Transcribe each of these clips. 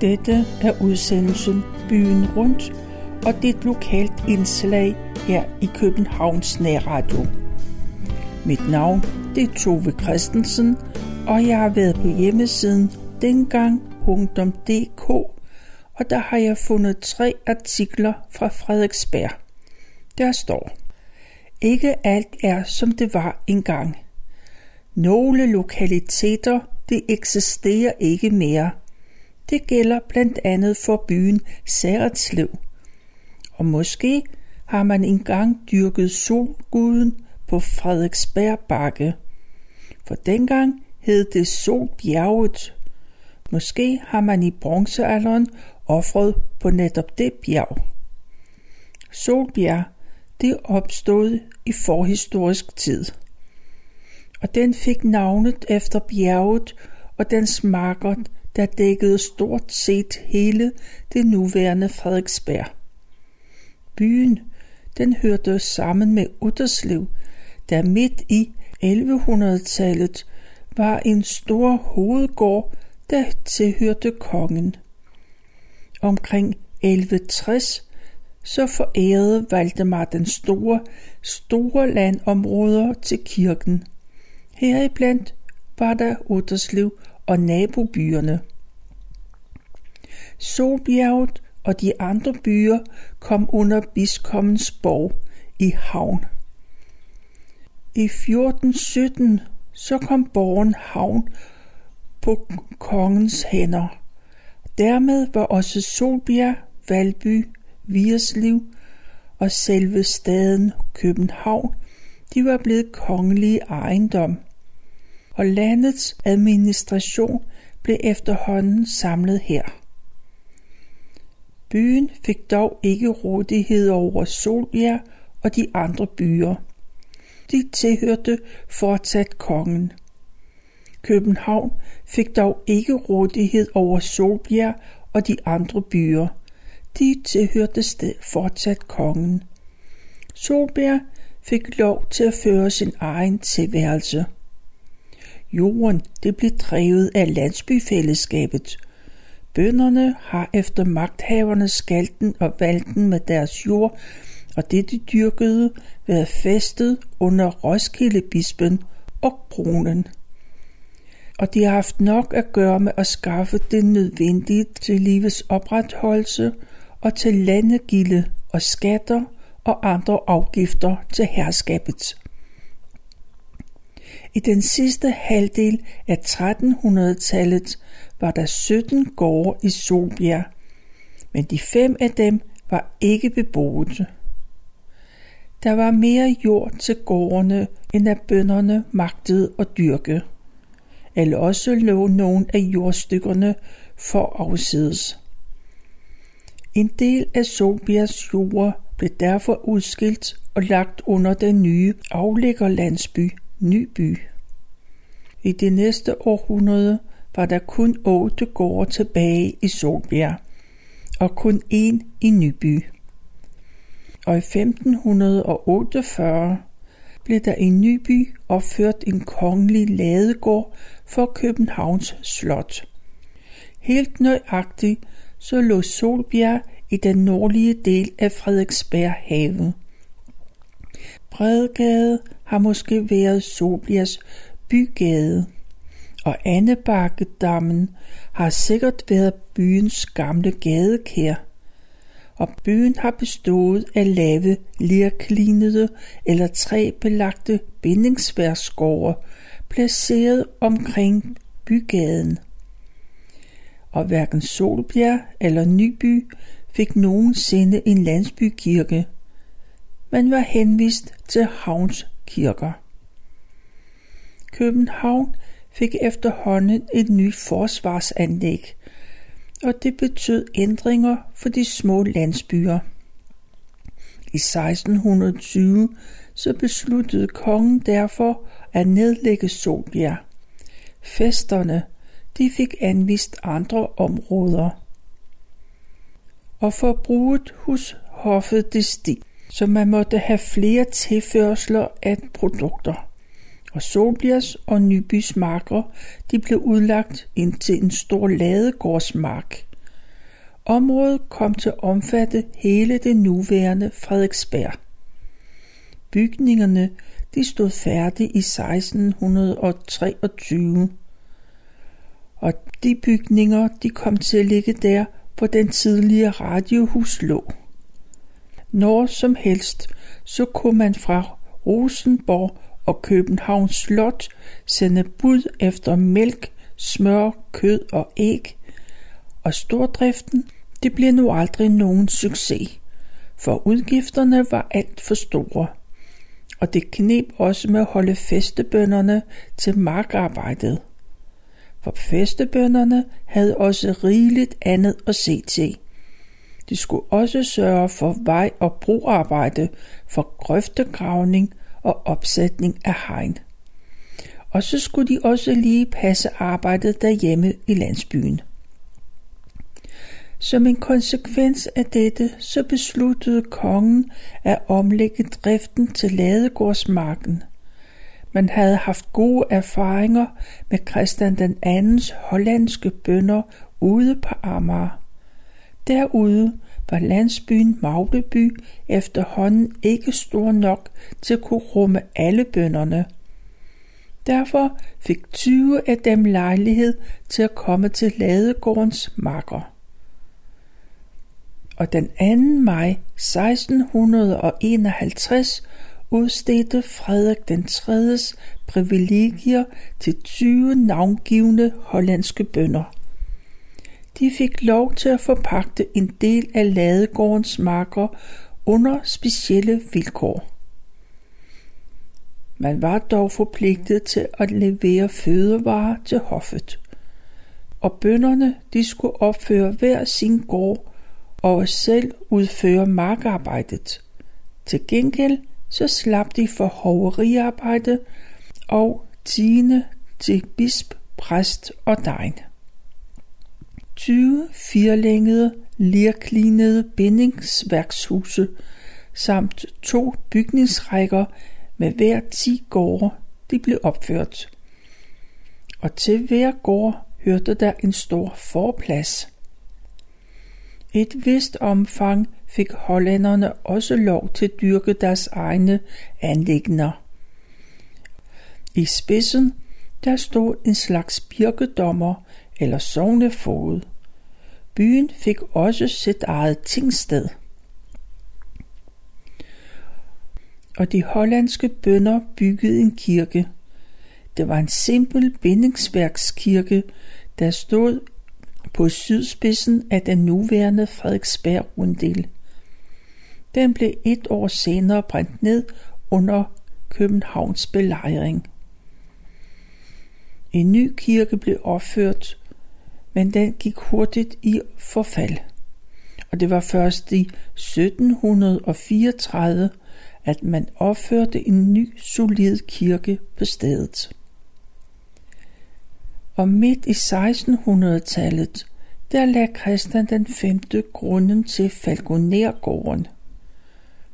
Dette er udsendelsen Byen Rundt, og det er et lokalt indslag her i Københavns Nærradio. Mit navn det er Tove Christensen, og jeg har været på hjemmesiden dengang.dk, og der har jeg fundet tre artikler fra Frederiksberg. Der står, ikke alt er som det var engang. Nogle lokaliteter, det eksisterer ikke mere. Det gælder blandt andet for byen Særetslev. Og måske har man engang dyrket solguden på Frederiksberg Bakke. For dengang hed det Solbjerget. Måske har man i bronzealderen offret på netop det bjerg. Solbjerg, det opstod i forhistorisk tid. Og den fik navnet efter bjerget og dens marker, der dækkede stort set hele det nuværende Frederiksberg. Byen, den hørte sammen med Utterslev, der midt i 1100-tallet var en stor hovedgård, der tilhørte kongen. Omkring 1160 så forærede Valdemar den Store store landområder til kirken. Heriblandt var der Utterslev og nabobyerne. Solbjerget og de andre byer kom under biskommens borg i havn. I 1417 så kom borgen havn på kongens hænder. Dermed var også Solbjerg, Valby, Vierslev og selve staden København, de var blevet kongelige ejendom. Og landets administration blev efterhånden samlet her. Byen fik dog ikke rådighed over Solia og de andre byer. De tilhørte fortsat kongen. København fik dog ikke rådighed over Solbjerg og de andre byer. De tilhørte sted fortsat kongen. Solbjerg fik lov til at føre sin egen tilværelse. Jorden det blev drevet af landsbyfællesskabet. Bønderne har efter magthavernes skalten og valten med deres jord og det de dyrkede været festet under Roskildebispen og kronen. Og de har haft nok at gøre med at skaffe det nødvendige til livets opretholdelse og til landegilde og skatter og andre afgifter til herskabet. I den sidste halvdel af 1300-tallet var der 17 gårde i Solbjerg, men de fem af dem var ikke beboede. Der var mere jord til gårdene, end at bønderne magtede at dyrke. Eller også lå nogle af jordstykkerne for afsides. En del af Solbjergs jord blev derfor udskilt og lagt under den nye aflæggerlandsby Nyby. I det næste århundrede var der kun otte gårde tilbage i Solbjerg, og kun én i Nyby og i 1548 blev der i Nyby opført en kongelig ladegård for Københavns Slot. Helt nøjagtigt så lå Solbjerg i den nordlige del af Frederiksberg have. Bredgade har måske været Solbjergs bygade, og Annebakkedammen har sikkert været byens gamle gadekær og byen har bestået af lave, lirklinede eller træbelagte bindingsværskåre, placeret omkring bygaden. Og hverken Solbjerg eller Nyby fik nogensinde en landsbykirke men var henvist til havns kirker. København fik efterhånden et nyt forsvarsanlæg, og det betød ændringer for de små landsbyer. I 1620 så besluttede kongen derfor at nedlægge Solbjerg. Festerne de fik anvist andre områder. Og forbruget hos hoffet det stig, så man måtte have flere tilførsler af produkter og Solbjergs og Nybys marker de blev udlagt ind til en stor ladegårdsmark. Området kom til at omfatte hele det nuværende Frederiksberg. Bygningerne de stod færdige i 1623, og de bygninger de kom til at ligge der, hvor den tidligere radiohus lå. Når som helst, så kunne man fra Rosenborg og Københavns Slot sende bud efter mælk, smør, kød og æg, og stordriften det blev nu aldrig nogen succes, for udgifterne var alt for store. Og det knep også med at holde festebønderne til markarbejdet. For festebønderne havde også rigeligt andet at se til. De skulle også sørge for vej- og broarbejde, for grøftegravning og opsætning af hegn. Og så skulle de også lige passe arbejdet derhjemme i landsbyen. Som en konsekvens af dette, så besluttede kongen at omlægge driften til Ladegårdsmarken. Man havde haft gode erfaringer med Christian den andens hollandske bønder ude på Amager. Derude var landsbyen Magleby efterhånden ikke stor nok til at kunne rumme alle bønderne. Derfor fik 20 af dem lejlighed til at komme til Ladegårdens marker og den 2. maj 1651 udstedte Frederik den 3. privilegier til 20 navngivende hollandske bønder. De fik lov til at forpagte en del af ladegårdens marker under specielle vilkår. Man var dog forpligtet til at levere fødevarer til hoffet, og bønderne de skulle opføre hver sin gård og selv udføre markarbejdet. Til gengæld så slap de for hoveriarbejde og tiende til bisp, præst og degn. 20 firlængede, lirklinede bindingsværkshuse samt to bygningsrækker med hver 10 gårde, de blev opført. Og til hver gård hørte der en stor forplads. Et vist omfang fik hollænderne også lov til at dyrke deres egne anlægner. I spidsen der stod en slags birkedommer eller sognefod. Byen fik også sit eget tingsted. Og de hollandske bønder byggede en kirke. Det var en simpel bindingsværkskirke, der stod på sydspidsen af den nuværende Frederiksberg runddel. Den blev et år senere brændt ned under Københavns belejring. En ny kirke blev opført, men den gik hurtigt i forfald. Og det var først i 1734, at man opførte en ny solid kirke på stedet og midt i 1600-tallet, der lagde Christian den 5. grunden til Falkonergården.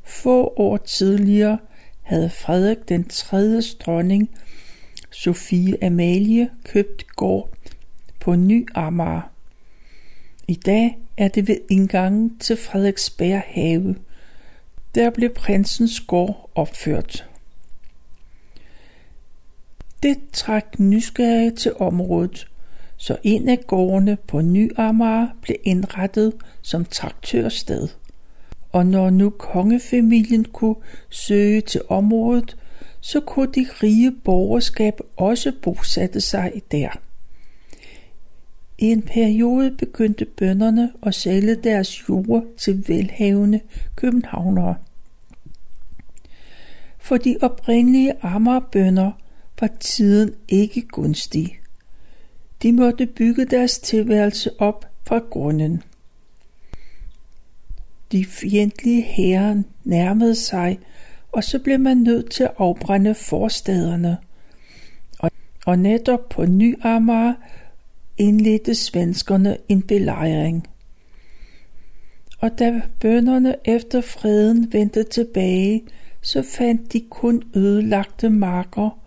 Få år tidligere havde Frederik den 3. dronning Sofie Amalie købt gård på Ny Amager. I dag er det ved indgangen til Frederiksberg have. Der blev prinsens gård opført. Det trak nysgerrige til området, så en af gårdene på Ny Amager blev indrettet som traktørsted. Og når nu kongefamilien kunne søge til området, så kunne de rige borgerskab også bosætte sig der. I en periode begyndte bønderne at sælge deres jord til velhavende københavnere. For de oprindelige Amagerbønder var tiden ikke gunstig. De måtte bygge deres tilværelse op fra grunden. De fjendtlige herrer nærmede sig, og så blev man nødt til at afbrænde forstederne. Og, og netop på Ny Amager indledte svenskerne en belejring. Og da bønderne efter freden vendte tilbage, så fandt de kun ødelagte marker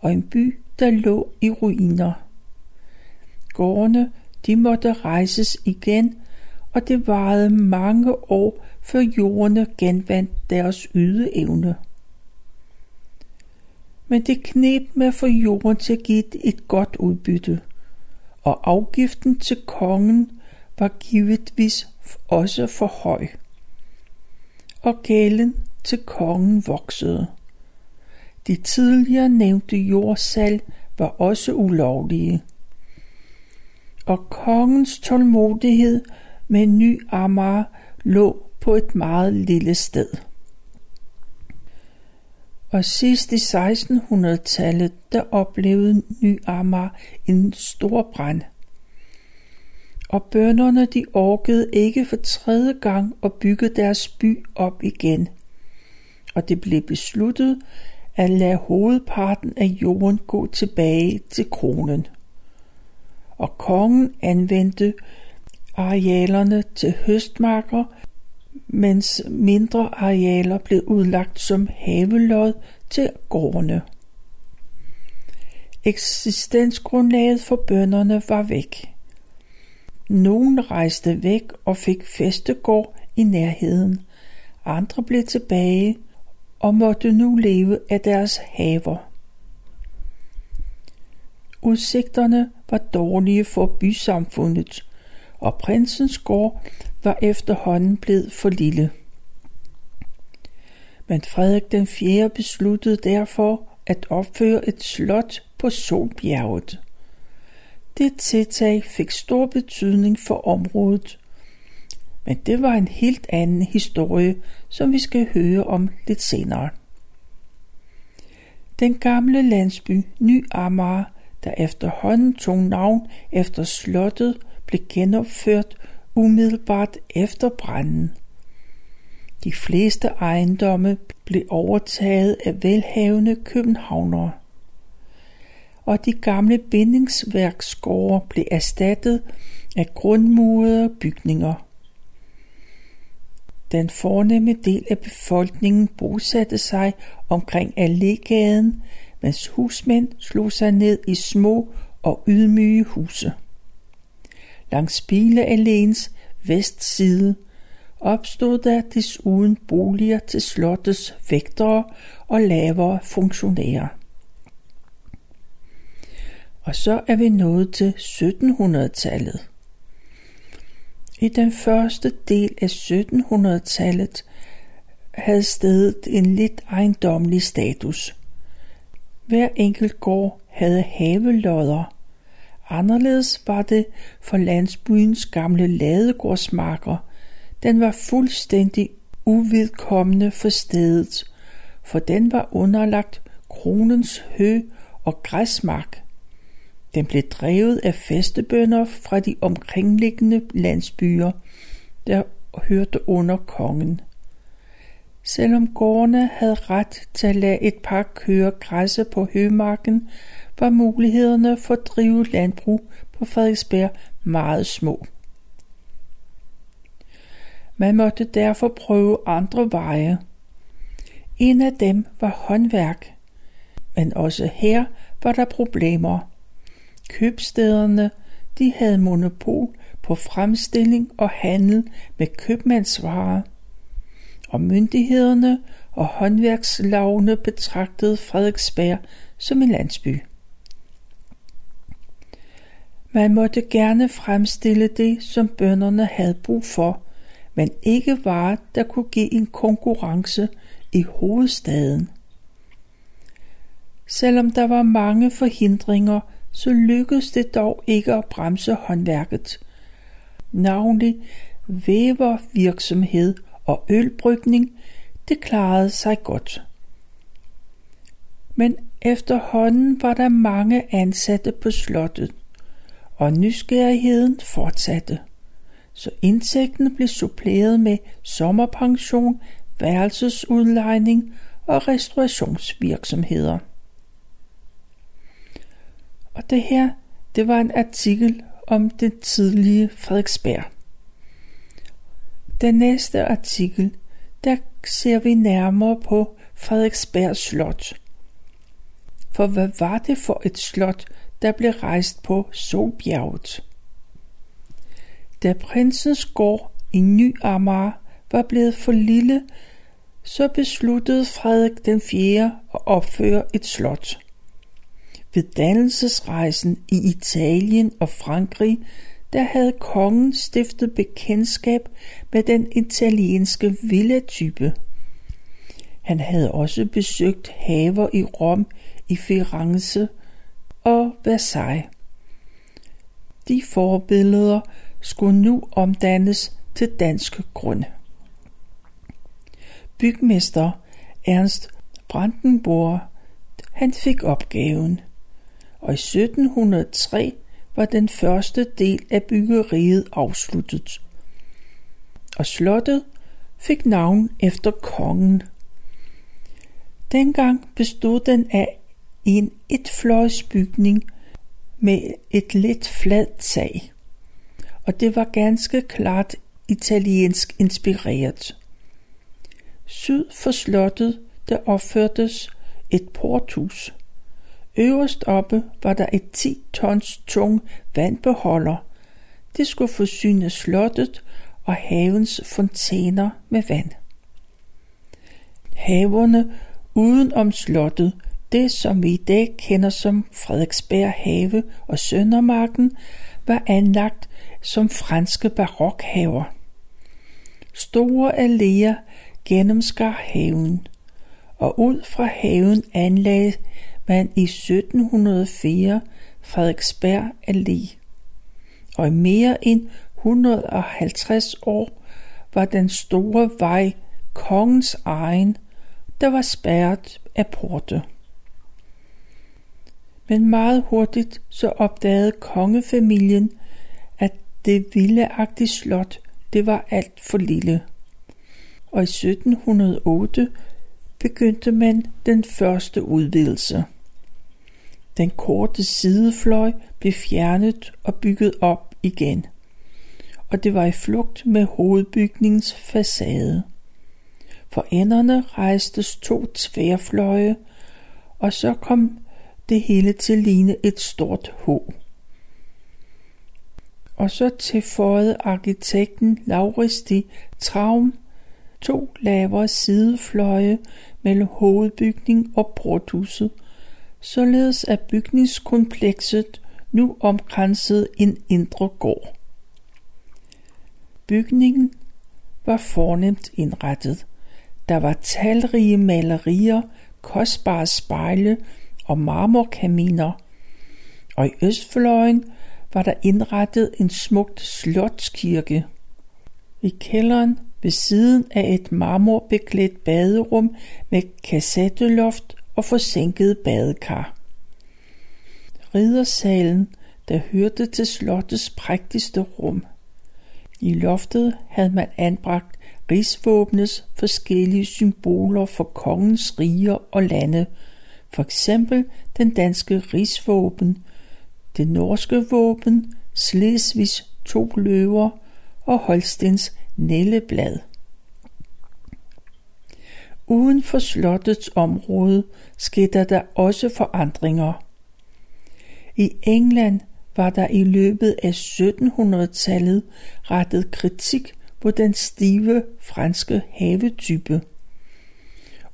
og en by, der lå i ruiner. Gårdene, de måtte rejses igen, og det varede mange år, før jordene genvandt deres ydeevne. Men det knep med at få jorden til at give et godt udbytte, og afgiften til kongen var givetvis også for høj. Og gælden til kongen voksede. De tidligere nævnte jordsalg var også ulovlige. Og kongens tålmodighed med ny Amager lå på et meget lille sted. Og sidst i 1600-tallet, der oplevede Ny Amager en stor brand. Og bønderne de orkede ikke for tredje gang at bygge deres by op igen. Og det blev besluttet at lade hovedparten af jorden gå tilbage til kronen. Og kongen anvendte arealerne til høstmarker, mens mindre arealer blev udlagt som havelod til gårdene. Eksistensgrundlaget for bønderne var væk. Nogle rejste væk og fik festegård i nærheden. Andre blev tilbage og måtte nu leve af deres haver. Udsigterne var dårlige for bysamfundet, og prinsens gård var efterhånden blevet for lille. Men Frederik den 4. besluttede derfor at opføre et slot på Solbjerget. Det tiltag fik stor betydning for området, men det var en helt anden historie, som vi skal høre om lidt senere. Den gamle landsby Ny Amager, der efterhånden tog navn efter slottet, blev genopført umiddelbart efter branden. De fleste ejendomme blev overtaget af velhavende københavnere. Og de gamle bindingsværksgårde blev erstattet af grundmurede bygninger. Den fornemme del af befolkningen bosatte sig omkring Allégaden, mens husmænd slog sig ned i små og ydmyge huse. Langs Bilealléens vestside opstod der desuden boliger til slottets vægtere og lavere funktionærer. Og så er vi nået til 1700-tallet. I den første del af 1700-tallet havde stedet en lidt ejendomlig status. Hver enkelt gård havde havelodder. Anderledes var det for landsbyens gamle ladegårdsmarker. Den var fuldstændig uvedkommende for stedet, for den var underlagt kronens hø og græsmark. Den blev drevet af festebønder fra de omkringliggende landsbyer, der hørte under kongen. Selvom gårdene havde ret til at lade et par køre græsse på hømarken, var mulighederne for at drive landbrug på Frederiksberg meget små. Man måtte derfor prøve andre veje. En af dem var håndværk, men også her var der problemer. Købstederne de havde monopol på fremstilling og handel med købmandsvarer, og myndighederne og håndværkslavene betragtede Frederiksberg som en landsby. Man måtte gerne fremstille det, som bønderne havde brug for, men ikke varer, der kunne give en konkurrence i hovedstaden. Selvom der var mange forhindringer, så lykkedes det dog ikke at bremse håndværket. Navnlig vævervirksomhed og ølbrygning, det klarede sig godt. Men efterhånden var der mange ansatte på slottet, og nysgerrigheden fortsatte. Så indtægten blev suppleret med sommerpension, værelsesudlejning og restaurationsvirksomheder. Og det her, det var en artikel om det tidlige Frederiksberg. Den næste artikel, der ser vi nærmere på Frederiksberg Slot. For hvad var det for et slot, der blev rejst på Solbjerget? Da prinsens gård i Ny Amager var blevet for lille, så besluttede Frederik den 4. at opføre et slot. Ved dannelsesrejsen i Italien og Frankrig, der havde kongen stiftet bekendtskab med den italienske villatype. Han havde også besøgt haver i Rom, i Firenze og Versailles. De forbilleder skulle nu omdannes til danske grunde. Bygmester Ernst Brandenburg, han fik opgaven, og i 1703 var den første del af byggeriet afsluttet. Og slottet fik navn efter kongen. Dengang bestod den af en etfløjsbygning med et lidt fladt tag, og det var ganske klart italiensk inspireret. Syd for slottet der opførtes et porthus. Øverst oppe var der et 10 tons tung vandbeholder. Det skulle forsyne slottet og havens fontæner med vand. Haverne uden om slottet, det som vi i dag kender som Frederiksberg Have og Søndermarken, var anlagt som franske barokhaver. Store alléer gennemskar haven, og ud fra haven anlagde man i 1704 Frederiksberg Allé. Og i mere end 150 år var den store vej kongens egen, der var spærret af porte. Men meget hurtigt så opdagede kongefamilien, at det villeagtige slot, det var alt for lille. Og i 1708 begyndte man den første udvidelse. Den korte sidefløj blev fjernet og bygget op igen, og det var i flugt med hovedbygningens facade. For enderne rejstes to tværfløje, og så kom det hele til ligne et stort H. Og så tilføjede arkitekten Lauristi Traum to lavere sidefløje mellem hovedbygning og porthuset, således at bygningskomplekset nu omkransede en indre gård. Bygningen var fornemt indrettet. Der var talrige malerier, kostbare spejle og marmorkaminer, og i østfløjen var der indrettet en smukt slotskirke. I kælderen ved siden af et marmorbeklædt baderum med kassetteloft og forsænket badekar. Riddersalen, der hørte til slottets prægtigste rum. I loftet havde man anbragt rigsvåbnets forskellige symboler for kongens riger og lande, for eksempel den danske rigsvåben, det norske våben, Slesvigs to løver og Holstens Nælleblad. Uden for slottets område skete der også forandringer. I England var der i løbet af 1700-tallet rettet kritik på den stive franske havetype.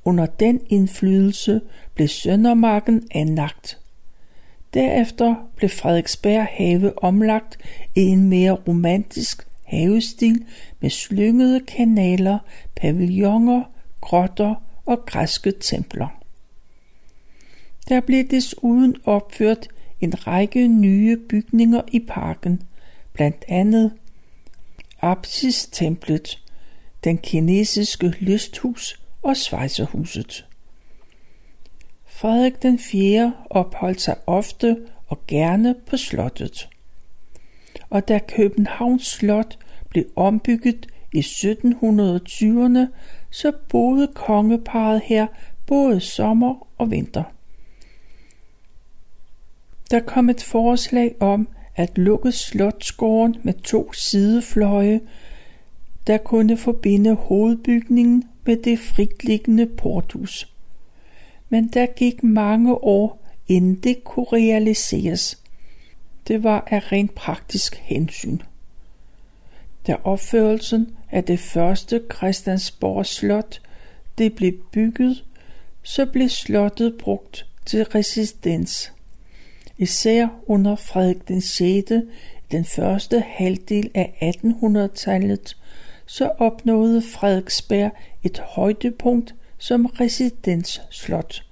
Under den indflydelse blev Søndermarken anlagt. Derefter blev Frederiksberg have omlagt i en mere romantisk havestil med slyngede kanaler, pavilloner, grotter og græske templer. Der blev desuden opført en række nye bygninger i parken, blandt andet Apsis-templet, den kinesiske lysthus og Schweizerhuset. Frederik den 4. opholdt sig ofte og gerne på slottet og da Københavns Slot blev ombygget i 1720'erne, så boede kongeparet her både sommer og vinter. Der kom et forslag om at lukke slotsgården med to sidefløje, der kunne forbinde hovedbygningen med det fritliggende porthus. Men der gik mange år, inden det kunne realiseres – det var af rent praktisk hensyn. Da opførelsen af det første Christiansborg Slot det blev bygget, så blev slottet brugt til residens. Især under Frederik den 6. den første halvdel af 1800-tallet, så opnåede Frederiksberg et højdepunkt som residensslot.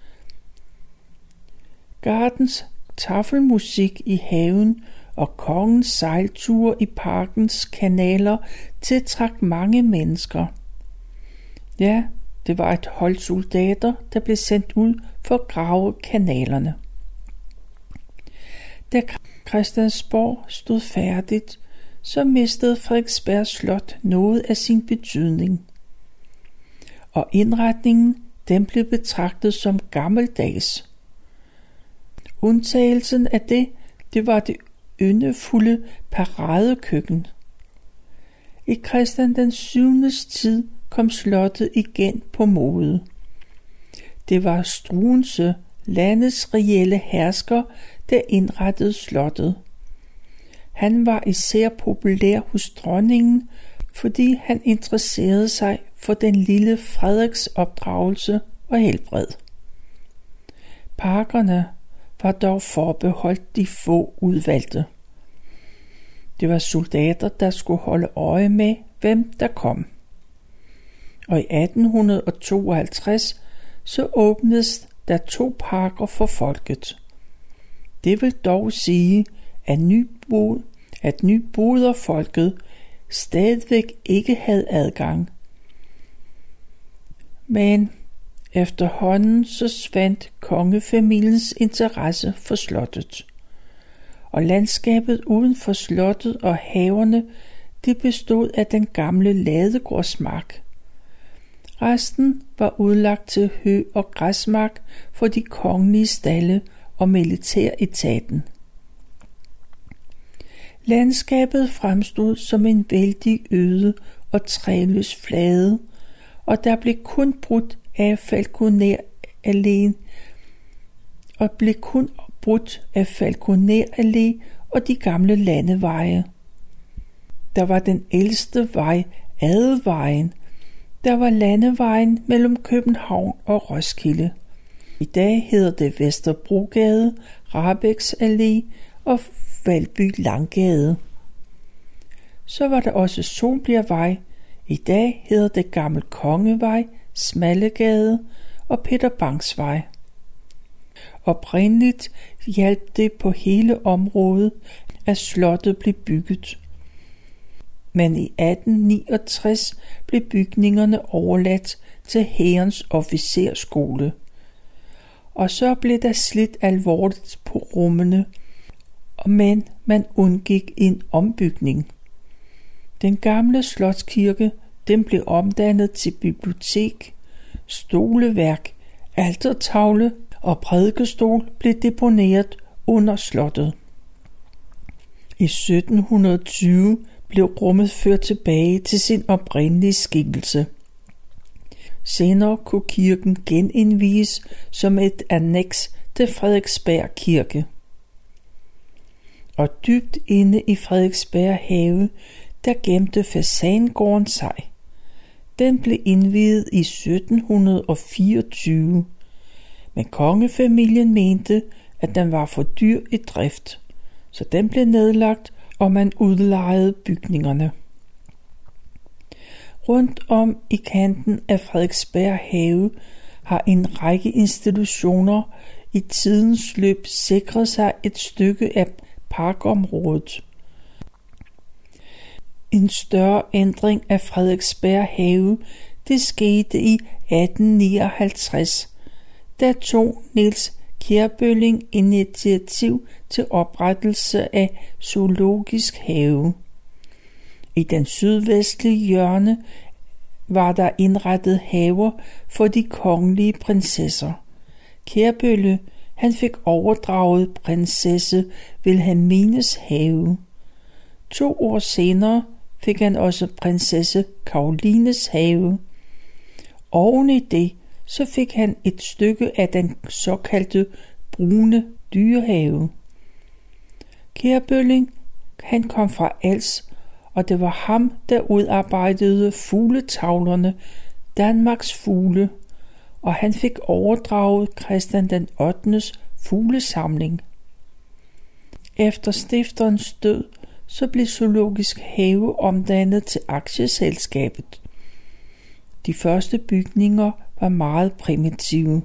Gardens tafelmusik i haven og kongens sejlture i parkens kanaler tiltrak mange mennesker. Ja, det var et hold soldater, der blev sendt ud for at grave kanalerne. Da Christiansborg stod færdigt, så mistede Frederiksberg Slot noget af sin betydning. Og indretningen, den blev betragtet som gammeldags. Undtagelsen af det, det var det yndefulde paradekøkken. I Christian den 7. tid kom slottet igen på mode. Det var Struense, landets reelle hersker, der indrettede slottet. Han var især populær hos dronningen, fordi han interesserede sig for den lille Frederiks opdragelse og helbred. Parkerne var dog forbeholdt de få udvalgte. Det var soldater, der skulle holde øje med, hvem der kom. Og i 1852 så åbnedes der to parker for folket. Det vil dog sige, at nybo, at nyboderfolket stadigvæk ikke havde adgang. Men efterhånden så svandt kongefamiliens interesse for slottet. Og landskabet uden for slottet og haverne, det bestod af den gamle ladegårdsmark. Resten var udlagt til hø- og græsmark for de kongelige stalle og militæretaten. Landskabet fremstod som en vældig øde og træløs flade, og der blev kun brudt af Falconer alene og blev kun brudt af Falconer Allé og de gamle landeveje. Der var den ældste vej, Adelvejen. Der var landevejen mellem København og Roskilde. I dag hedder det Vesterbrogade, Rabeks Allé og Valby Langgade. Så var der også Solbjergvej. I dag hedder det Gammel Kongevej, Smallegade og Peter Bangs Vej. Oprindeligt hjalp det på hele området, at slottet blev bygget. Men i 1869 blev bygningerne overladt til Hærens officerskole. Og så blev der slidt alvorligt på rummene, men man undgik en ombygning. Den gamle slotskirke den blev omdannet til bibliotek, stoleværk, altertavle og prædikestol blev deponeret under slottet. I 1720 blev rummet ført tilbage til sin oprindelige skikkelse. Senere kunne kirken genindvies som et annex til Frederiksberg Kirke. Og dybt inde i Frederiksberg have, der gemte fasangården sig. Den blev indviet i 1724 men kongefamilien mente, at den var for dyr i drift, så den blev nedlagt, og man udlejede bygningerne. Rundt om i kanten af Frederiksberg have har en række institutioner i tidens løb sikret sig et stykke af parkområdet. En større ændring af Frederiksberg have, det skete i 1859, der tog Niels Kjærbølling initiativ til oprettelse af zoologisk have. I den sydvestlige hjørne var der indrettet haver for de kongelige prinsesser. Kærbølle han fik overdraget prinsesse Wilhelmines have. To år senere fik han også prinsesse Karolines have. Oven i det så fik han et stykke af den såkaldte brune dyrehave. Kærbølling, han kom fra Als og det var ham, der udarbejdede fugletavlerne, Danmarks fugle, og han fik overdraget Christian den 8. fuglesamling. Efter stifterens død, så blev Zoologisk Have omdannet til aktieselskabet. De første bygninger var meget primitive.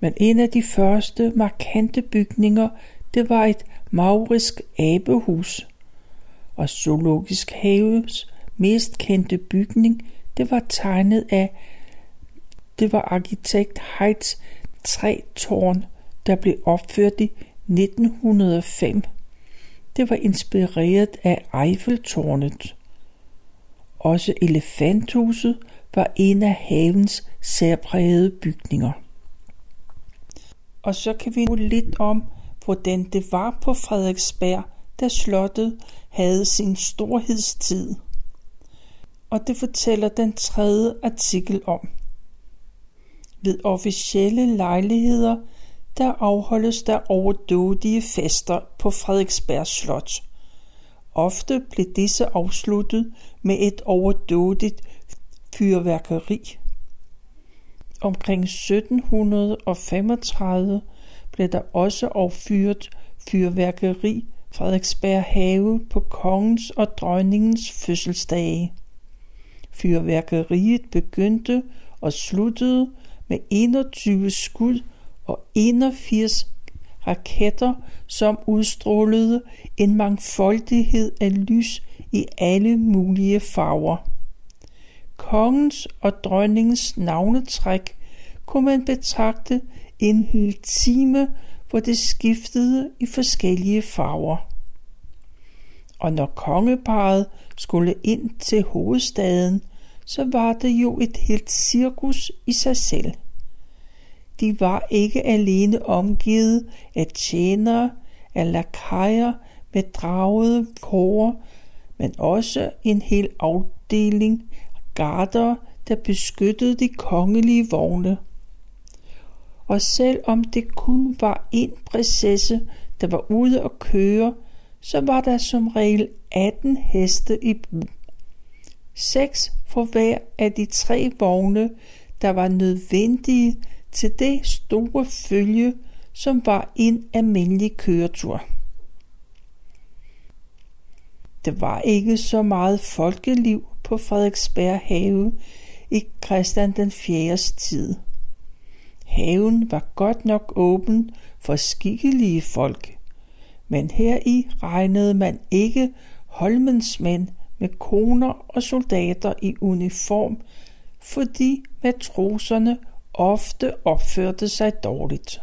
Men en af de første markante bygninger, det var et maurisk abehus. Og Zoologisk Haves mest kendte bygning, det var tegnet af det var arkitekt Heights trætårn, der blev opført i 1905. Det var inspireret af Eiffeltårnet. Også elefanthuset var en af havens særprægede bygninger. Og så kan vi nu lidt om, hvordan det var på Frederiksberg, da slottet havde sin storhedstid. Og det fortæller den tredje artikel om. Ved officielle lejligheder, der afholdes der overdådige fester på Frederiksberg Slot. Ofte blev disse afsluttet med et overdådigt fyrværkeri. Omkring 1735 blev der også affyret fyrværkeri Frederiksberg Have på kongens og dronningens fødselsdage. Fyrværkeriet begyndte og sluttede med 21 skud og 81 raketter, som udstrålede en mangfoldighed af lys i alle mulige farver. Kongens og dronningens navnetræk kunne man betragte en hel time, hvor det skiftede i forskellige farver. Og når kongeparet skulle ind til hovedstaden, så var det jo et helt cirkus i sig selv. De var ikke alene omgivet af tjenere, af lakajer med dragede kårer, men også en hel afdeling garder, der beskyttede de kongelige vogne. Og selvom det kun var en prinsesse, der var ude at køre, så var der som regel 18 heste i brug. Seks for hver af de tre vogne, der var nødvendige til det store følge, som var en almindelig køretur. Der var ikke så meget folkeliv på Frederiksberg have i Christian den 4. tid. Haven var godt nok åben for skikkelige folk, men her i regnede man ikke holmensmænd med koner og soldater i uniform, fordi matroserne ofte opførte sig dårligt.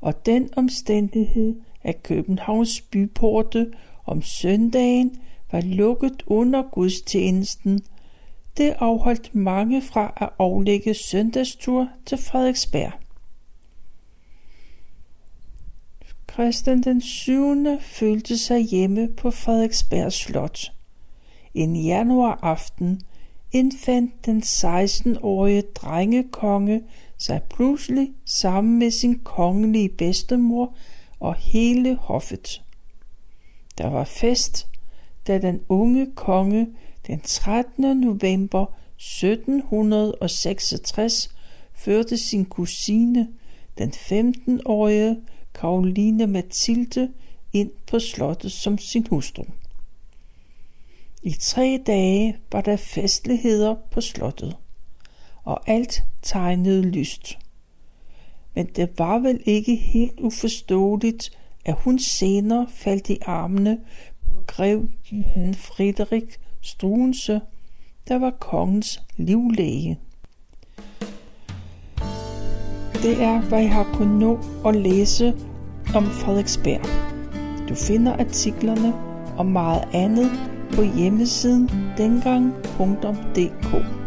Og den omstændighed, at Københavns byporte om søndagen var lukket under gudstjenesten, det afholdt mange fra at aflægge søndagstur til Frederiksberg. Christian den 7. følte sig hjemme på Frederiksberg Slot. En januaraften indfandt den 16-årige drengekonge sig pludselig sammen med sin kongelige bedstemor og hele hoffet. Der var fest, da den unge konge den 13. november 1766 førte sin kusine, den 15-årige Karoline Mathilde, ind på slottet som sin hustru. I tre dage var der festligheder på slottet, og alt tegnede lyst. Men det var vel ikke helt uforståeligt, at hun senere faldt i armene på grev Frederik Struense, der var kongens livlæge. Det er, hvad jeg har kunnet nå at læse om Frederiksberg. Du finder artiklerne og meget andet på hjemmesiden dengang.dk.